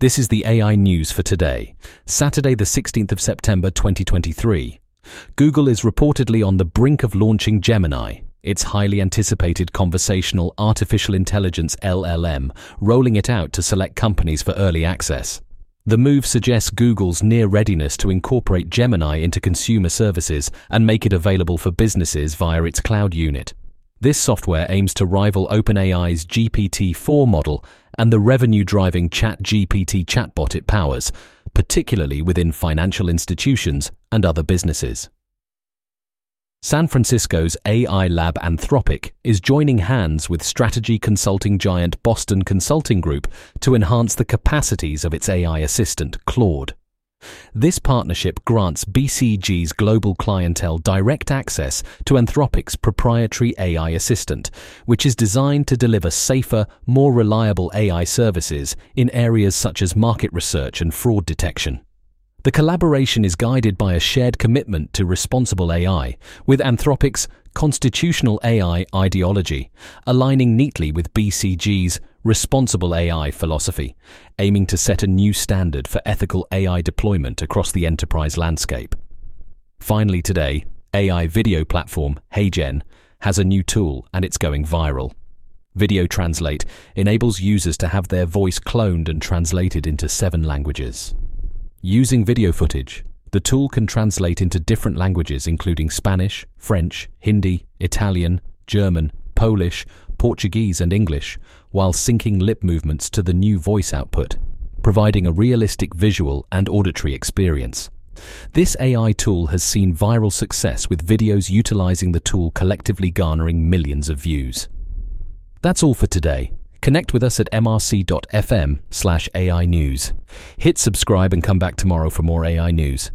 This is the AI news for today, Saturday, the 16th of September 2023. Google is reportedly on the brink of launching Gemini, its highly anticipated conversational artificial intelligence LLM, rolling it out to select companies for early access. The move suggests Google's near readiness to incorporate Gemini into consumer services and make it available for businesses via its cloud unit. This software aims to rival OpenAI's GPT-4 model and the revenue-driving ChatGPT chatbot it powers, particularly within financial institutions and other businesses. San Francisco's AI lab Anthropic is joining hands with strategy consulting giant Boston Consulting Group to enhance the capacities of its AI assistant, Claude. This partnership grants BCG's global clientele direct access to Anthropic's proprietary AI assistant, which is designed to deliver safer, more reliable AI services in areas such as market research and fraud detection. The collaboration is guided by a shared commitment to responsible AI, with Anthropic's constitutional AI ideology aligning neatly with BCG's responsible AI philosophy, aiming to set a new standard for ethical AI deployment across the enterprise landscape. Finally, today, AI video platform HeyGen has a new tool and it's going viral. Video Translate enables users to have their voice cloned and translated into seven languages. Using video footage, the tool can translate into different languages including Spanish, French, Hindi, Italian, German, Polish, Portuguese and English, while syncing lip movements to the new voice output, providing a realistic visual and auditory experience. This AI tool has seen viral success with videos utilizing the tool collectively garnering millions of views. That's all for today. Connect with us at mrc.fm slash AI News. Hit subscribe and come back tomorrow for more AI news.